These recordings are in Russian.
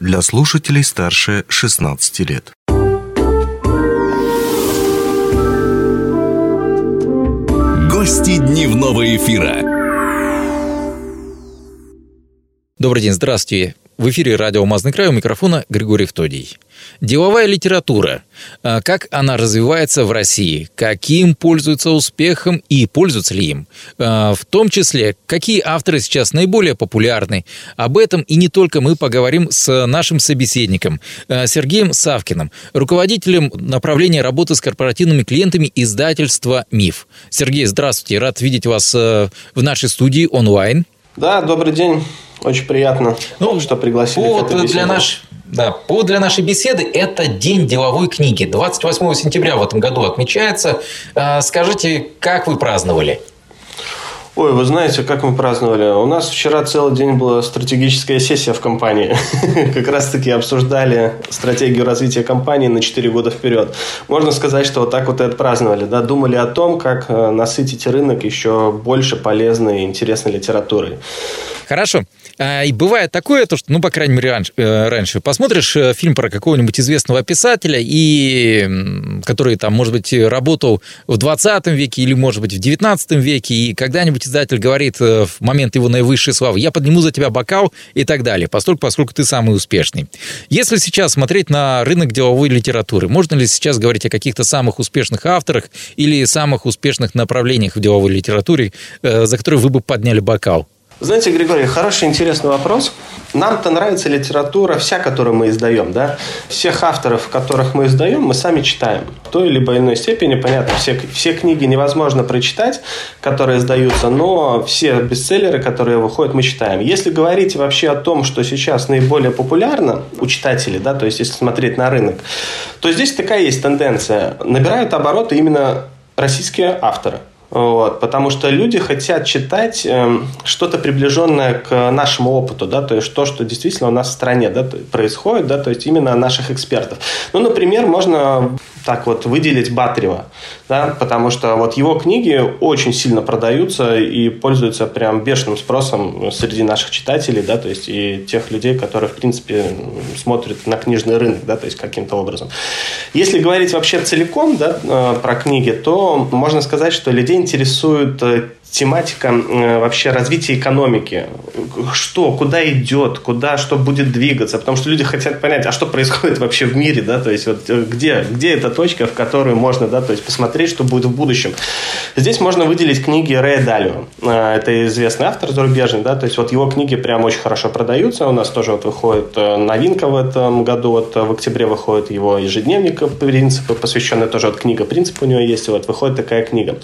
для слушателей старше 16 лет. Гости дневного эфира. Добрый день, здравствуйте. В эфире радио «Мазный край» у микрофона Григорий Втодий. Деловая литература. А как она развивается в России? Каким пользуется успехом и пользуются ли им? А, в том числе, какие авторы сейчас наиболее популярны? Об этом и не только мы поговорим с нашим собеседником а, Сергеем Савкиным, руководителем направления работы с корпоративными клиентами издательства «Миф». Сергей, здравствуйте. Рад видеть вас в нашей студии онлайн. Да, добрый день. Очень приятно, ну, что пригласили. Повод для, наш, да, повод для нашей беседы – это День деловой книги. 28 сентября в этом году отмечается. А, скажите, как вы праздновали? Ой, вы знаете, как мы праздновали? У нас вчера целый день была стратегическая сессия в компании. Как раз-таки обсуждали стратегию развития компании на 4 года вперед. Можно сказать, что вот так вот и отпраздновали. Да? Думали о том, как э, насытить рынок еще больше полезной и интересной литературой. Хорошо. А, и бывает такое, то, что, ну, по крайней мере, раньше, э, раньше посмотришь э, фильм про какого-нибудь известного писателя, и, который, там, может быть, работал в 20 веке или, может быть, в 19 веке, и когда-нибудь издатель говорит э, в момент его наивысшей славы, я подниму за тебя бокал и так далее, поскольку, поскольку ты самый успешный. Если сейчас смотреть на рынок деловой литературы, можно ли сейчас говорить о каких-то самых успешных авторах или самых успешных направлениях в деловой литературе, за которые вы бы подняли бокал? Знаете, Григорий, хороший, интересный вопрос. Нам-то нравится литература вся, которую мы издаем, да? Всех авторов, которых мы издаем, мы сами читаем. В той или иной степени, понятно, все, все книги невозможно прочитать, которые издаются, но все бестселлеры, которые выходят, мы читаем. Если говорить вообще о том, что сейчас наиболее популярно у читателей, да, то есть если смотреть на рынок, то здесь такая есть тенденция. Набирают обороты именно российские авторы – вот, потому что люди хотят читать э, что-то приближенное к нашему опыту, да, то есть то, что действительно у нас в стране да, происходит, да, то есть именно наших экспертов. Ну, например, можно так вот выделить Батрева, да, потому что вот его книги очень сильно продаются и пользуются прям бешеным спросом среди наших читателей, да, то есть и тех людей, которые, в принципе, смотрят на книжный рынок, да, то есть каким-то образом. Если говорить вообще целиком, да, э, про книги, то можно сказать, что людей интересует э, тематика э, вообще развития экономики. Что, куда идет, куда, что будет двигаться. Потому что люди хотят понять, а что происходит вообще в мире, да, то есть вот э, где, где эта точка, в которую можно, да, то есть посмотреть, что будет в будущем. Здесь можно выделить книги Рэя Далио. Это известный автор зарубежный, да, то есть вот его книги прям очень хорошо продаются. У нас тоже вот выходит новинка в этом году, вот в октябре выходит его ежедневник «Принципы», посвященная тоже вот книга «Принцип» у него есть, вот выходит такая книга.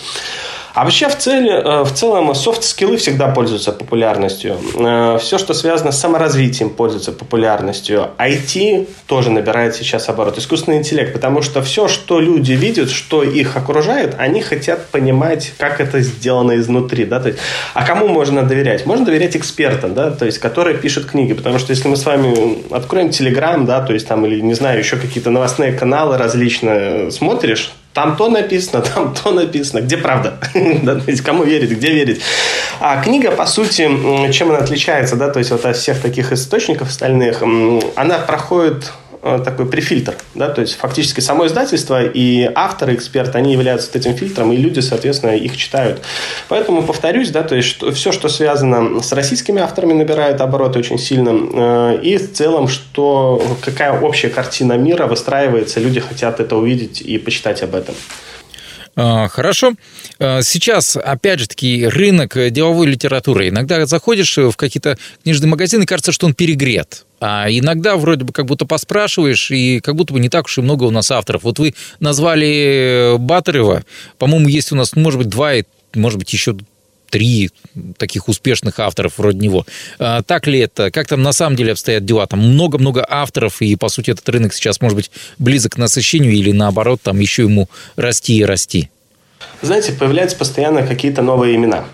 А вообще в, цели, э, в целом софт-скиллы всегда пользуются популярностью. Э, Все, что связано с саморазвитием, пользуется популярностью. IT тоже набирает сейчас оборот. Искусственный интеллект, потому что все, что люди видят, что их окружает, они хотят понимать, как это сделано изнутри. Да? То есть, а кому можно доверять? Можно доверять экспертам, да? то есть, которые пишут книги. Потому что если мы с вами откроем Телеграм, да, то есть там, или не знаю, еще какие-то новостные каналы различные смотришь, там то написано, там то написано. Где правда? да, кому верить, где верить. А книга, по сути, чем она отличается, да, то есть вот от всех таких источников остальных, она проходит такой префильтр, да, то есть фактически само издательство и авторы, эксперты, они являются этим фильтром, и люди, соответственно, их читают. Поэтому повторюсь, да, то есть что, все, что связано с российскими авторами, набирает обороты очень сильно, э, и в целом, что какая общая картина мира выстраивается, люди хотят это увидеть и почитать об этом. А, хорошо. А, сейчас, опять же таки, рынок деловой литературы. Иногда заходишь в какие-то книжные магазины, кажется, что он перегрет. А иногда вроде бы как будто поспрашиваешь, и как будто бы не так уж и много у нас авторов. Вот вы назвали Батарева, по-моему, есть у нас, может быть, два, может быть, еще три таких успешных авторов вроде него. А, так ли это? Как там на самом деле обстоят дела? Там много-много авторов, и, по сути, этот рынок сейчас может быть близок к насыщению или, наоборот, там еще ему расти и расти? Знаете, появляются постоянно какие-то новые имена.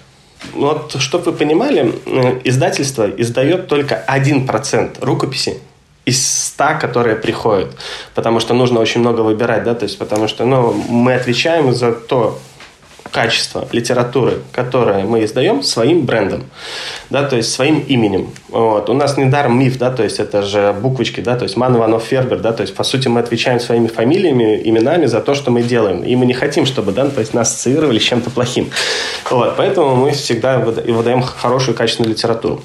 Вот, чтобы вы понимали, э, издательство издает только 1% рукописи из 100, которые приходят. Потому что нужно очень много выбирать, да, то есть потому что ну, мы отвечаем за то, качество литературы, которое мы издаем, своим брендом, да, то есть своим именем. Вот. У нас недаром миф, да, то есть это же буквочки, да, то есть Ман Иванов Фербер, да, то есть по сути мы отвечаем своими фамилиями, именами за то, что мы делаем. И мы не хотим, чтобы, да, то есть нас ассоциировали с чем-то плохим. Вот. Поэтому мы всегда выдаем хорошую качественную литературу.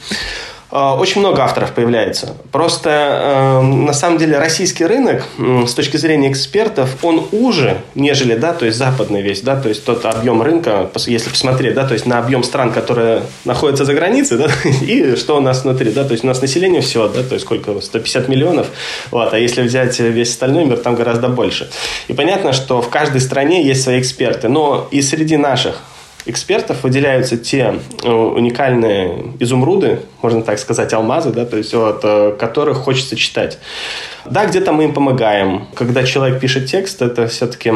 Э, очень много авторов появляется. Просто э, на самом деле российский рынок с точки зрения экспертов он уже, нежели, да, то есть западный весь, да, то есть тот объем рынка, если посмотреть, да, то есть на объем стран, которые находятся за границей, да, и что у нас внутри, да, то есть у нас население всего, да, то есть сколько, 150 миллионов, вот, а если взять весь остальной мир, там гораздо больше. И понятно, что в каждой стране есть свои эксперты, но и среди наших экспертов выделяются те э, уникальные изумруды, можно так сказать, алмазы, да, то есть вот, э, которых хочется читать. Да, где-то мы им помогаем. Когда человек пишет текст, это все-таки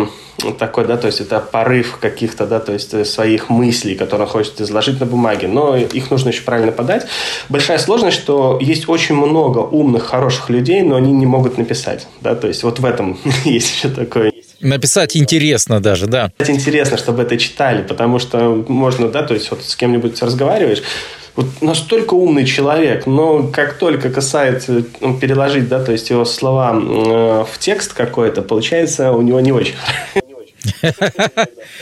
такой, да, то есть это порыв каких-то, да, то есть своих мыслей, которые он хочет изложить на бумаге, но их нужно еще правильно подать. Большая сложность, что есть очень много умных, хороших людей, но они не могут написать, да, то есть вот в этом есть еще такое Написать интересно даже, да. Интересно, чтобы это читали, потому что можно, да, то есть вот с кем-нибудь разговариваешь, вот настолько умный человек, но как только касается ну, переложить, да, то есть его слова э, в текст какой-то, получается у него не очень.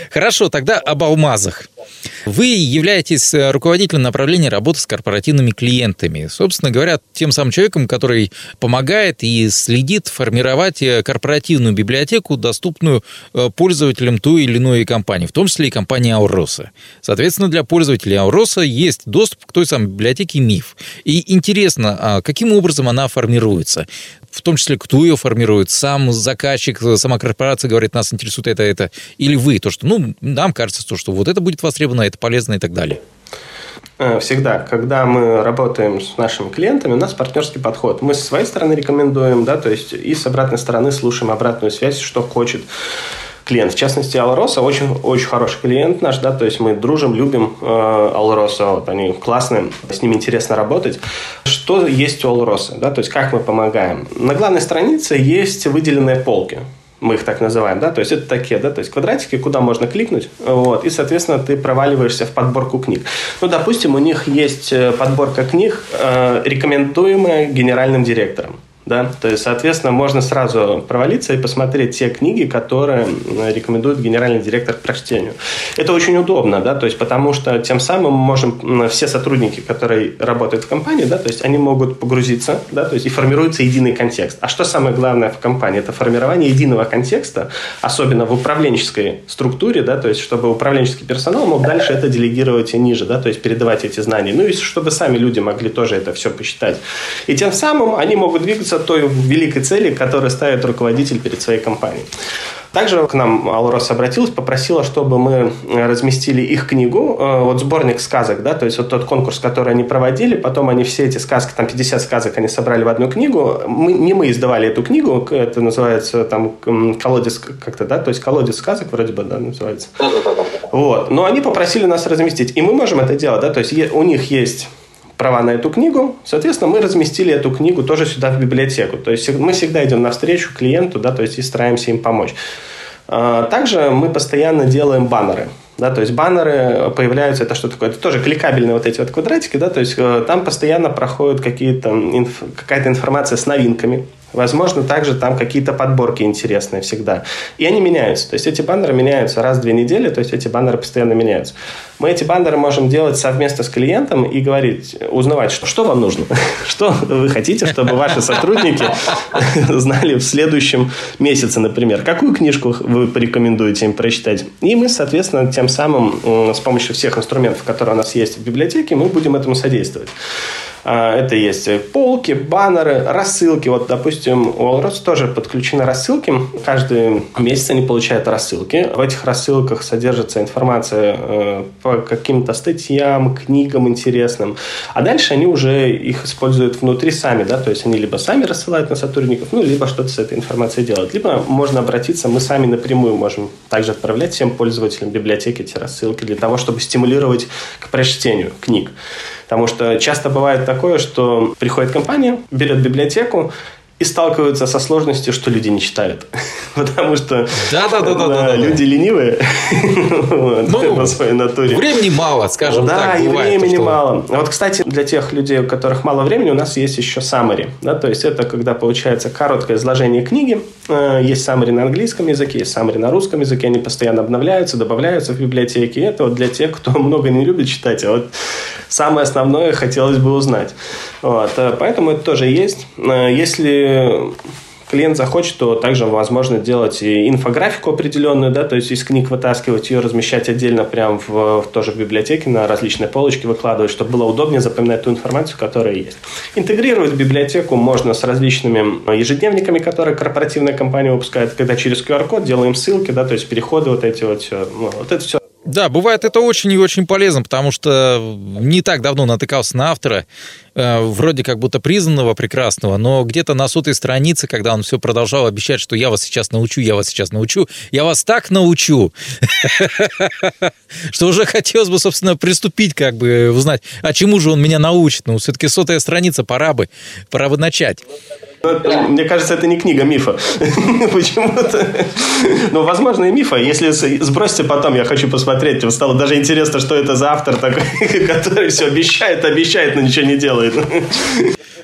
Хорошо, тогда об алмазах. Вы являетесь э, руководителем направления работы с корпоративными клиентами. Собственно говоря, тем самым человеком, который помогает и следит формировать э, корпоративную библиотеку, доступную э, пользователям той или иной компании, в том числе и компании Ауроса. Соответственно, для пользователей Ауроса есть доступ к той самой библиотеке МИФ. И интересно, а каким образом она формируется? В том числе, кто ее формирует, сам заказчик, сама корпорация говорит, нас интересует это, это, или вы, то, что, ну, нам кажется, то, что вот это будет востребовано, это полезно и так далее. Э, всегда, когда мы работаем с нашими клиентами, у нас партнерский подход. Мы со своей стороны рекомендуем, да, то есть и с обратной стороны слушаем обратную связь, что хочет клиент. В частности, Алроса очень, очень хороший клиент наш, да, то есть мы дружим, любим э, Алроса, вот они классные, с ними интересно работать. Что есть у Алроса, да, то есть как мы помогаем? На главной странице есть выделенные полки мы их так называем, да, то есть это такие, да, то есть квадратики, куда можно кликнуть, вот, и, соответственно, ты проваливаешься в подборку книг. Ну, допустим, у них есть э, подборка книг, э, рекомендуемая генеральным директором. Да? То есть, соответственно, можно сразу провалиться и посмотреть те книги, которые рекомендует генеральный директор к прочтению. Это очень удобно, да, то есть, потому что тем самым мы можем, все сотрудники, которые работают в компании, да, то есть, они могут погрузиться, да, то есть, и формируется единый контекст. А что самое главное в компании? Это формирование единого контекста, особенно в управленческой структуре, да, то есть, чтобы управленческий персонал мог дальше это делегировать и ниже, да, то есть, передавать эти знания. Ну, и чтобы сами люди могли тоже это все посчитать. И тем самым они могут двигаться добиться той великой цели, которую ставит руководитель перед своей компанией. Также к нам Алрос обратилась, попросила, чтобы мы разместили их книгу, э, вот сборник сказок, да, то есть вот тот конкурс, который они проводили, потом они все эти сказки, там 50 сказок они собрали в одну книгу. Мы, не мы издавали эту книгу, это называется там колодец как-то, да, то есть колодец сказок вроде бы, да, называется. Вот, но они попросили нас разместить, и мы можем это делать, да, то есть у них есть права на эту книгу. Соответственно, мы разместили эту книгу тоже сюда в библиотеку. То есть мы всегда идем навстречу клиенту, да, то есть и стараемся им помочь. А, также мы постоянно делаем баннеры. Да, то есть баннеры появляются, это что такое? Это тоже кликабельные вот эти вот квадратики, да, то есть э, там постоянно проходит какие-то, инф, какая-то информация с новинками, Возможно, также там какие-то подборки интересные всегда. И они меняются. То есть эти баннеры меняются раз в две недели, то есть эти баннеры постоянно меняются. Мы эти баннеры можем делать совместно с клиентом и говорить, узнавать, что, что вам нужно, что вы хотите, чтобы ваши сотрудники знали в следующем месяце, например, какую книжку вы порекомендуете им прочитать. И мы, соответственно, тем самым с помощью всех инструментов, которые у нас есть в библиотеке, мы будем этому содействовать. А, это есть полки, баннеры, рассылки. Вот, допустим, у Allroads тоже подключены рассылки. Каждый месяц они получают рассылки. В этих рассылках содержится информация э, по каким-то статьям, книгам интересным. А дальше они уже их используют внутри сами. Да? То есть они либо сами рассылают на сотрудников, ну, либо что-то с этой информацией делают. Либо можно обратиться, мы сами напрямую можем также отправлять всем пользователям библиотеки эти рассылки для того, чтобы стимулировать к прочтению книг. Потому что часто бывает такое, что приходит компания, берет библиотеку, и сталкиваются со сложностью, что люди не читают. Потому что да, да, да, да, да, да, люди ленивые ну, по своей натуре. Времени мало, скажем да, так. Да, и времени что... мало. Вот, кстати, для тех людей, у которых мало времени, у нас есть еще summary. Да, то есть это когда получается короткое изложение книги. Э, есть summary на английском языке, есть summary на русском языке. Они постоянно обновляются, добавляются в библиотеке. И это вот для тех, кто много не любит читать. А вот самое основное хотелось бы узнать. Вот, э, поэтому это тоже есть. Э, клиент захочет, то также возможно делать и инфографику определенную, да, то есть из книг вытаскивать ее, размещать отдельно прямо в, в тоже в библиотеке на различные полочки выкладывать, чтобы было удобнее запоминать ту информацию, которая есть. Интегрировать библиотеку можно с различными ежедневниками, которые корпоративная компания выпускает, когда через QR-код делаем ссылки, да, то есть переходы вот эти вот, ну, вот это все да, бывает это очень и очень полезно, потому что не так давно натыкался на автора, э, вроде как будто признанного прекрасного, но где-то на сотой странице, когда он все продолжал обещать, что я вас сейчас научу, я вас сейчас научу, я вас так научу, что уже хотелось бы, собственно, приступить, как бы узнать, а чему же он меня научит. Ну, все-таки сотая страница, пора бы, пора бы начать. Ну, мне кажется, это не книга МИФа. Почему-то. Ну, возможно, и МИФа. Если сбросьте потом, я хочу посмотреть. Стало даже интересно, что это за автор такой, который все обещает, обещает, но ничего не делает.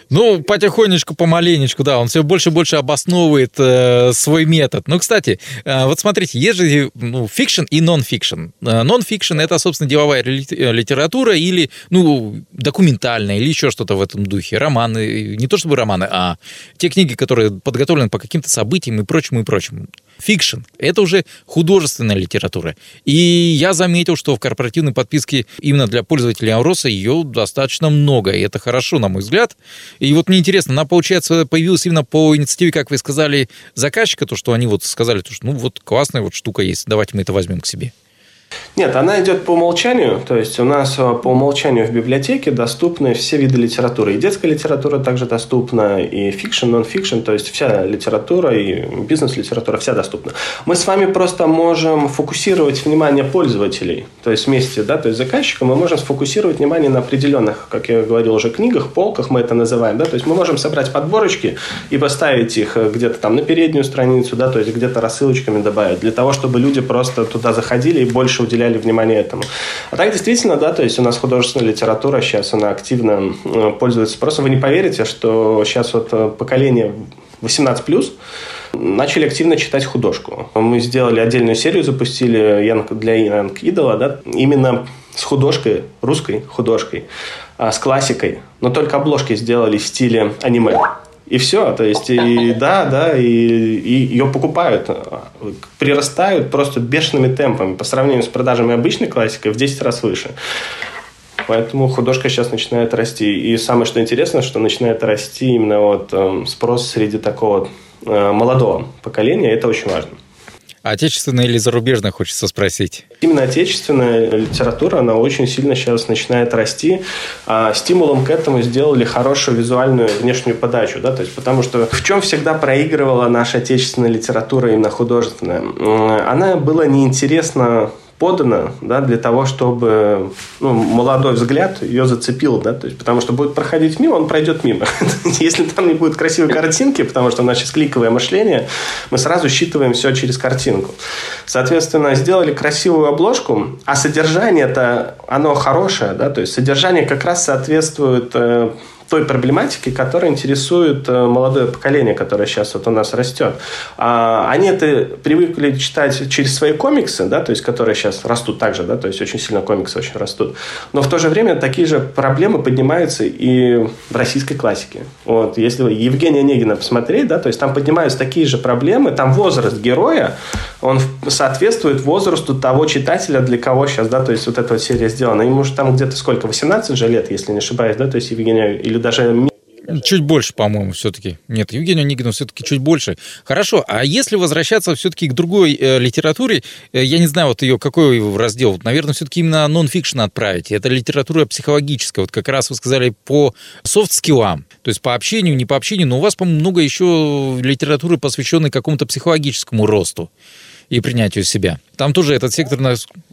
Ну, потихонечку, помаленечку, да, он все больше и больше обосновывает э, свой метод. Ну, кстати, э, вот смотрите, есть же ну, fiction и нон-фикшн. Э, non-fiction – это, собственно, деловая э, литература или, ну, документальная, или еще что-то в этом духе. Романы, не то чтобы романы, а те книги, которые подготовлены по каким-то событиям и прочему, и прочему fiction. Это уже художественная литература. И я заметил, что в корпоративной подписке именно для пользователей Ауроса ее достаточно много. И это хорошо, на мой взгляд. И вот мне интересно, она, получается, появилась именно по инициативе, как вы сказали, заказчика, то, что они вот сказали, то, что ну вот классная вот штука есть, давайте мы это возьмем к себе. Нет, она идет по умолчанию, то есть у нас э, по умолчанию в библиотеке доступны все виды литературы. И детская литература также доступна, и fiction, non-fiction, то есть вся литература и бизнес-литература вся доступна. Мы с вами просто можем фокусировать внимание пользователей, то есть вместе, да, то есть заказчика мы можем сфокусировать внимание на определенных, как я говорил уже, книгах, полках мы это называем, да, то есть мы можем собрать подборочки и поставить их э, где-то там на переднюю страницу, да, то есть где-то рассылочками добавить, для того, чтобы люди просто туда заходили и больше уделяли внимание этому. А так действительно, да, то есть у нас художественная литература сейчас, она активно э, пользуется спросом. Вы не поверите, что сейчас вот э, поколение 18+, начали активно читать художку. Мы сделали отдельную серию, запустили для Young Idol, да, именно с художкой, русской художкой, а с классикой, но только обложки сделали в стиле аниме. И все, то есть, и да, да, и, и ее покупают, прирастают просто бешеными темпами по сравнению с продажами обычной классикой в 10 раз выше. Поэтому художка сейчас начинает расти. И самое что интересно, что начинает расти именно вот э, спрос среди такого э, молодого поколения. Это очень важно. Отечественная или зарубежная, хочется спросить? Именно отечественная литература, она очень сильно сейчас начинает расти. А стимулом к этому сделали хорошую визуальную внешнюю подачу. Да? То есть, потому что в чем всегда проигрывала наша отечественная литература, именно художественная? Она была неинтересна подана, да, для того, чтобы ну, молодой взгляд ее зацепил, да, то есть, потому что будет проходить мимо, он пройдет мимо. Если там не будет красивой картинки, потому что у нас сейчас кликовое мышление, мы сразу считываем все через картинку. Соответственно, сделали красивую обложку, а содержание-то, оно хорошее, да, то есть содержание как раз соответствует э, той проблематики, которая интересует э, молодое поколение, которое сейчас вот у нас растет. А, они это привыкли читать через свои комиксы, да, то есть, которые сейчас растут также, да, то есть, очень сильно комиксы очень растут. Но в то же время такие же проблемы поднимаются и в российской классике. Вот, если вы Евгения Онегина посмотреть, да, то есть, там поднимаются такие же проблемы, там возраст героя, он соответствует возрасту того читателя, для кого сейчас, да, то есть, вот эта вот серия сделана. Ему же там где-то сколько, 18 же лет, если не ошибаюсь, да, то есть, Евгения, или даже Чуть больше, по-моему, все-таки. Нет, Евгению Онегину все-таки чуть больше. Хорошо, а если возвращаться все-таки к другой э, литературе, э, я не знаю, вот ее какой раздел, наверное, все-таки именно нон-фикшн отправить. Это литература психологическая. Вот как раз вы сказали по софт-скиллам, то есть по общению, не по общению, но у вас, по-моему, много еще литературы, посвященной какому-то психологическому росту. И принятию себя. Там тоже этот сектор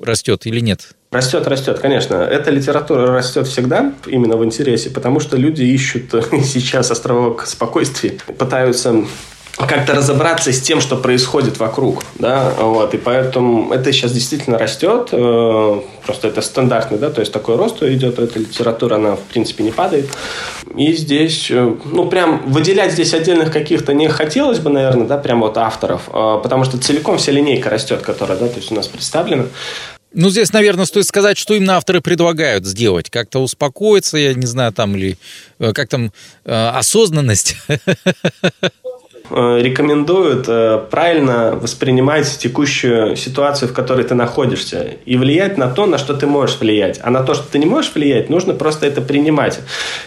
растет или нет? Растет, растет, конечно. Эта литература растет всегда именно в интересе, потому что люди ищут сейчас островок спокойствия, пытаются как-то разобраться с тем, что происходит вокруг, да, вот, и поэтому это сейчас действительно растет, э, просто это стандартный, да, то есть такой рост идет, эта литература, она, в принципе, не падает, и здесь, э, ну, прям выделять здесь отдельных каких-то не хотелось бы, наверное, да, прям вот авторов, э, потому что целиком вся линейка растет, которая, да, то есть у нас представлена, ну, здесь, наверное, стоит сказать, что именно авторы предлагают сделать. Как-то успокоиться, я не знаю, там, или как там, осознанность. Э, рекомендуют э, правильно воспринимать текущую ситуацию, в которой ты находишься, и влиять на то, на что ты можешь влиять. А на то, что ты не можешь влиять, нужно просто это принимать.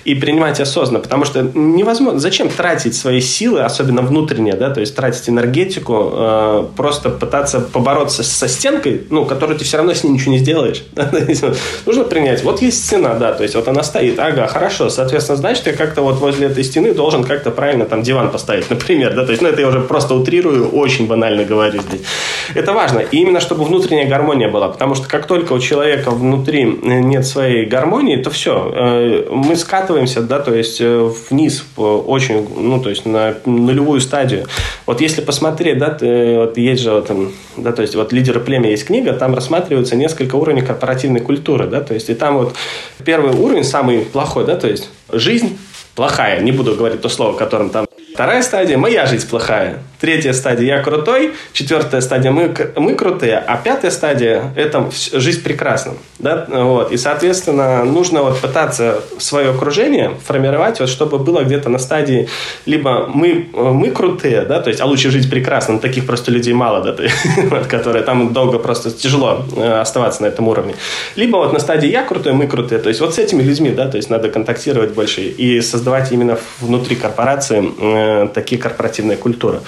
И принимать осознанно, потому что невозможно... Зачем тратить свои силы, особенно внутренние, да, то есть тратить энергетику, э, просто пытаться побороться со стенкой, ну, которую ты все равно с ней ничего не сделаешь. нужно принять. Вот есть стена, да, то есть вот она стоит, ага, хорошо, соответственно, значит, я как-то вот возле этой стены должен как-то правильно там диван поставить, например, например, да, то есть, ну, это я уже просто утрирую, очень банально говорю здесь. Это важно, и именно чтобы внутренняя гармония была, потому что как только у человека внутри нет своей гармонии, то все, э, мы скатываемся, да, то есть э, вниз очень, ну, то есть на нулевую стадию. Вот если посмотреть, да, вот есть же, вот, да, то есть вот «Лидеры племя» есть книга, там рассматриваются несколько уровней корпоративной культуры, да, то есть и там вот первый уровень, самый плохой, да, то есть жизнь плохая, не буду говорить то слово, которым там Вторая стадия – моя жизнь плохая. Третья стадия – я крутой. Четвертая стадия – мы, мы крутые. А пятая стадия – это жизнь прекрасна. Да? Вот. И, соответственно, нужно вот пытаться свое окружение формировать, вот, чтобы было где-то на стадии либо мы, мы крутые, да, то есть, а лучше жить прекрасно, но таких просто людей мало, да, которые там долго просто тяжело э, оставаться на этом уровне. Либо вот на стадии я крутой, мы крутые. То есть, вот с этими людьми, да, то есть, надо контактировать больше и создавать именно внутри корпорации э, такие корпоративные культуры.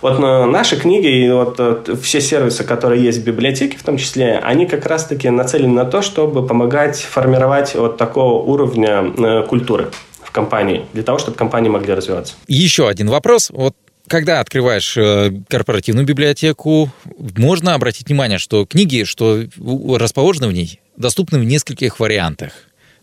Вот наши книги и вот э, все сервисы, которые есть в библиотеке в том числе, они как раз-таки нацелены на то, чтобы помогать формировать вот такого уровня э, культуры в компании, для того, чтобы компании могли развиваться. Еще один вопрос. Вот когда открываешь э, корпоративную библиотеку, можно обратить внимание, что книги, что расположены в ней, доступны в нескольких вариантах.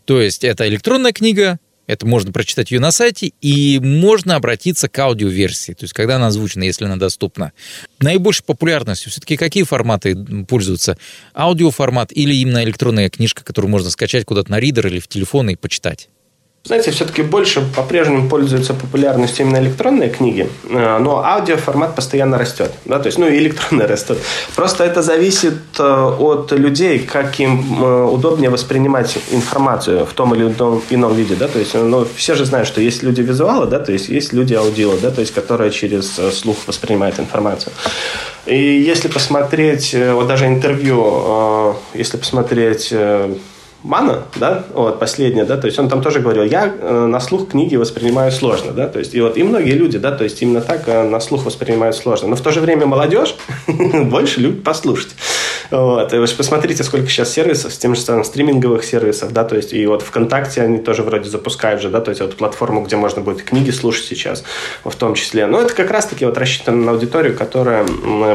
То есть это электронная книга, это можно прочитать ее на сайте, и можно обратиться к аудиоверсии, то есть когда она озвучена, если она доступна. Наибольшей популярностью все-таки какие форматы пользуются? Аудиоформат или именно электронная книжка, которую можно скачать куда-то на ридер или в телефон и почитать? Знаете, все-таки больше по-прежнему пользуются популярностью именно электронные книги, э, но аудиоформат постоянно растет. Да? То есть, ну и электронные растут. Просто это зависит э, от людей, как им э, удобнее воспринимать информацию в том или ином, ином виде. Да? То есть, ну, все же знают, что есть люди визуалы, да? то есть есть люди аудио, да? то есть, которые через слух воспринимают информацию. И если посмотреть, вот даже интервью, если посмотреть Мана, да, вот последняя, да, то есть он там тоже говорил, я э, на слух книги воспринимаю сложно, да, то есть и вот и многие люди, да, то есть именно так э, на слух воспринимают сложно, но в то же время молодежь больше любит послушать. Вот. И вы посмотрите, сколько сейчас сервисов, с тем же самым стриминговых сервисов, да, то есть и вот ВКонтакте они тоже вроде запускают же, да, то есть вот платформу, где можно будет книги слушать сейчас, в том числе. Но это как раз-таки вот рассчитано на аудиторию, которая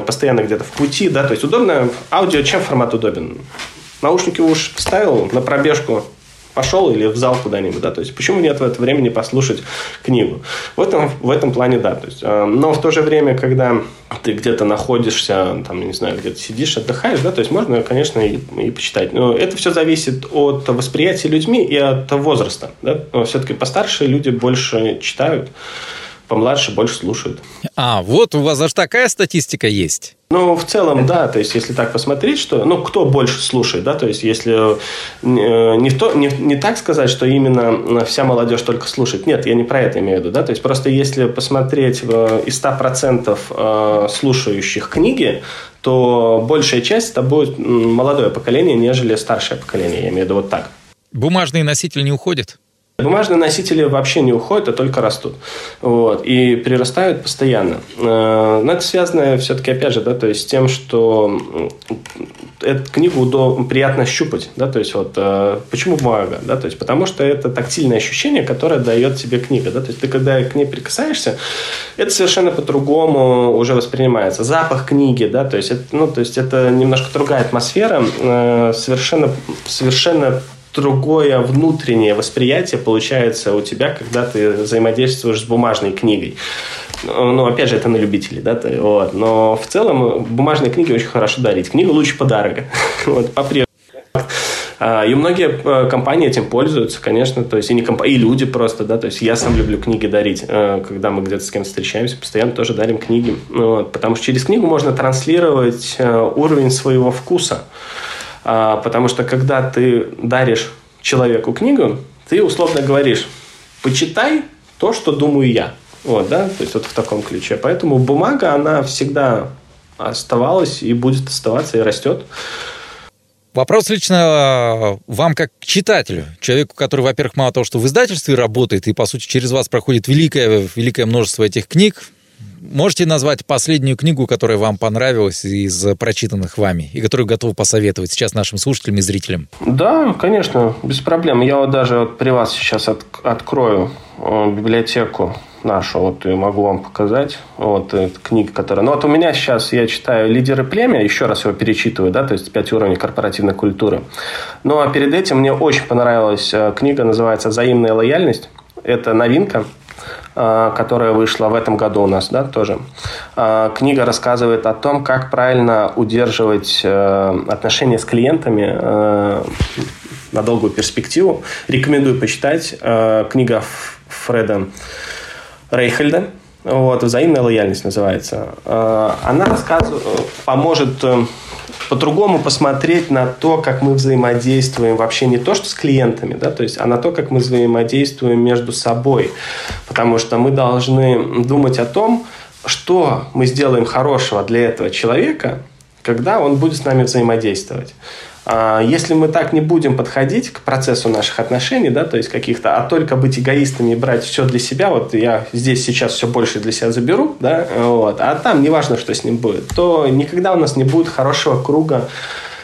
постоянно где-то в пути, да, то есть удобно аудио, чем формат удобен? Наушники уж вставил на пробежку, пошел или в зал куда-нибудь, да, то есть почему нет в это время не послушать книгу? В этом, в этом плане, да, то есть, э, но в то же время, когда ты где-то находишься, там, не знаю, где-то сидишь, отдыхаешь, да, то есть можно, конечно, и, и почитать, но это все зависит от восприятия людьми и от возраста, да, все-таки постарше люди больше читают, помладше больше слушают. А, вот у вас даже такая статистика есть. Ну, в целом, да, то есть, если так посмотреть, что, ну, кто больше слушает, да, то есть, если э, не, то, не, не так сказать, что именно вся молодежь только слушает, нет, я не про это имею в виду, да, то есть, просто если посмотреть э, из 100% э, слушающих книги, то большая часть это будет молодое поколение, нежели старшее поколение, я имею в виду вот так. Бумажный носитель не уходит? Бумажные носители вообще не уходят, а только растут. Вот, и прирастают постоянно. Э, но это связано все-таки, опять же, да, то есть с тем, что эту книгу удобно, приятно щупать. Да, то есть вот, э, почему бумага? Да, то есть потому что это тактильное ощущение, которое дает тебе книга. Да, то есть ты когда к ней прикасаешься, это совершенно по-другому уже воспринимается. Запах книги, да, то есть это, ну, то есть это немножко другая атмосфера, э, совершенно, совершенно другое внутреннее восприятие получается у тебя, когда ты взаимодействуешь с бумажной книгой. Ну, опять же, это на любителей, да, вот. Но в целом бумажные книги очень хорошо дарить. Книгу лучше подарок. вот, по-прежнему. А, и многие э, компании этим пользуются, конечно, то есть и, не комп... и люди просто, да, то есть я сам люблю книги дарить, э, когда мы где-то с кем-то встречаемся, постоянно тоже дарим книги, вот, потому что через книгу можно транслировать э, уровень своего вкуса. А, потому что когда ты даришь человеку книгу, ты условно говоришь, почитай то, что думаю я. Вот, да, то есть вот в таком ключе. Поэтому бумага, она всегда оставалась и будет оставаться и растет. Вопрос лично вам как читателю, человеку, который, во-первых, мало того, что в издательстве работает, и, по сути, через вас проходит великое, великое множество этих книг, Можете назвать последнюю книгу, которая вам понравилась из прочитанных вами и которую готовы посоветовать сейчас нашим слушателям и зрителям? Да, конечно, без проблем. Я вот даже вот при вас сейчас от, открою э, библиотеку нашу, вот и могу вам показать. Вот эта книга, которая... Ну вот у меня сейчас, я читаю «Лидеры племя», еще раз его перечитываю, да, то есть «Пять уровней корпоративной культуры». Ну а перед этим мне очень понравилась э, книга, называется «Взаимная лояльность». Это новинка, Э, которая вышла в этом году у нас, да, тоже. Э, книга рассказывает о том, как правильно удерживать э, отношения с клиентами на долгую перспективу. Рекомендую почитать. Книга Фреда Рейхельда. Вот, «Взаимная лояльность» называется. Она рассказывает, поможет по-другому посмотреть на то, как мы взаимодействуем вообще не то, что с клиентами, да, то есть, а на то, как мы взаимодействуем между собой. Потому что мы должны думать о том, что мы сделаем хорошего для этого человека, когда он будет с нами взаимодействовать. А, если мы так не будем подходить к процессу наших отношений, да, то есть каких-то, а только быть эгоистами и брать все для себя, вот я здесь сейчас все больше для себя заберу, да, вот, а там неважно, что с ним будет, то никогда у нас не будет хорошего круга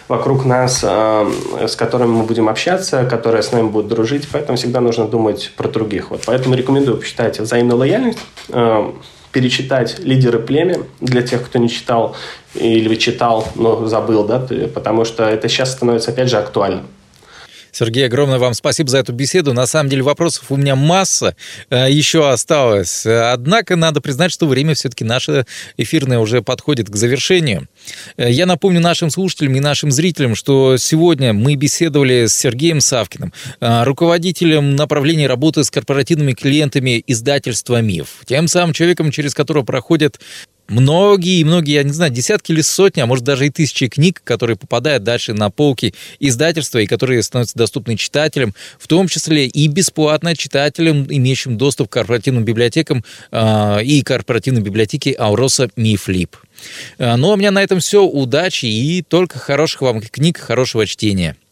вокруг нас, э, с которыми мы будем общаться, которые с нами будут дружить, поэтому всегда нужно думать про других. Вот, поэтому рекомендую почитать «Взаимную лояльность», э, перечитать «Лидеры племя» для тех, кто не читал или читал, но забыл, да, потому что это сейчас становится, опять же, актуально. Сергей, огромное вам спасибо за эту беседу. На самом деле вопросов у меня масса э, еще осталось. Однако надо признать, что время все-таки наше эфирное уже подходит к завершению. Э, я напомню нашим слушателям и нашим зрителям, что сегодня мы беседовали с Сергеем Савкиным, э, руководителем направления работы с корпоративными клиентами издательства «Миф», тем самым человеком, через которого проходят многие многие, я не знаю, десятки или сотни, а может даже и тысячи книг, которые попадают дальше на полки издательства и которые становятся доступны читателям, в том числе и бесплатно читателям, имеющим доступ к корпоративным библиотекам э, и корпоративной библиотеке Ауроса Мифлип. Э, ну, а у меня на этом все. Удачи и только хороших вам книг, хорошего чтения.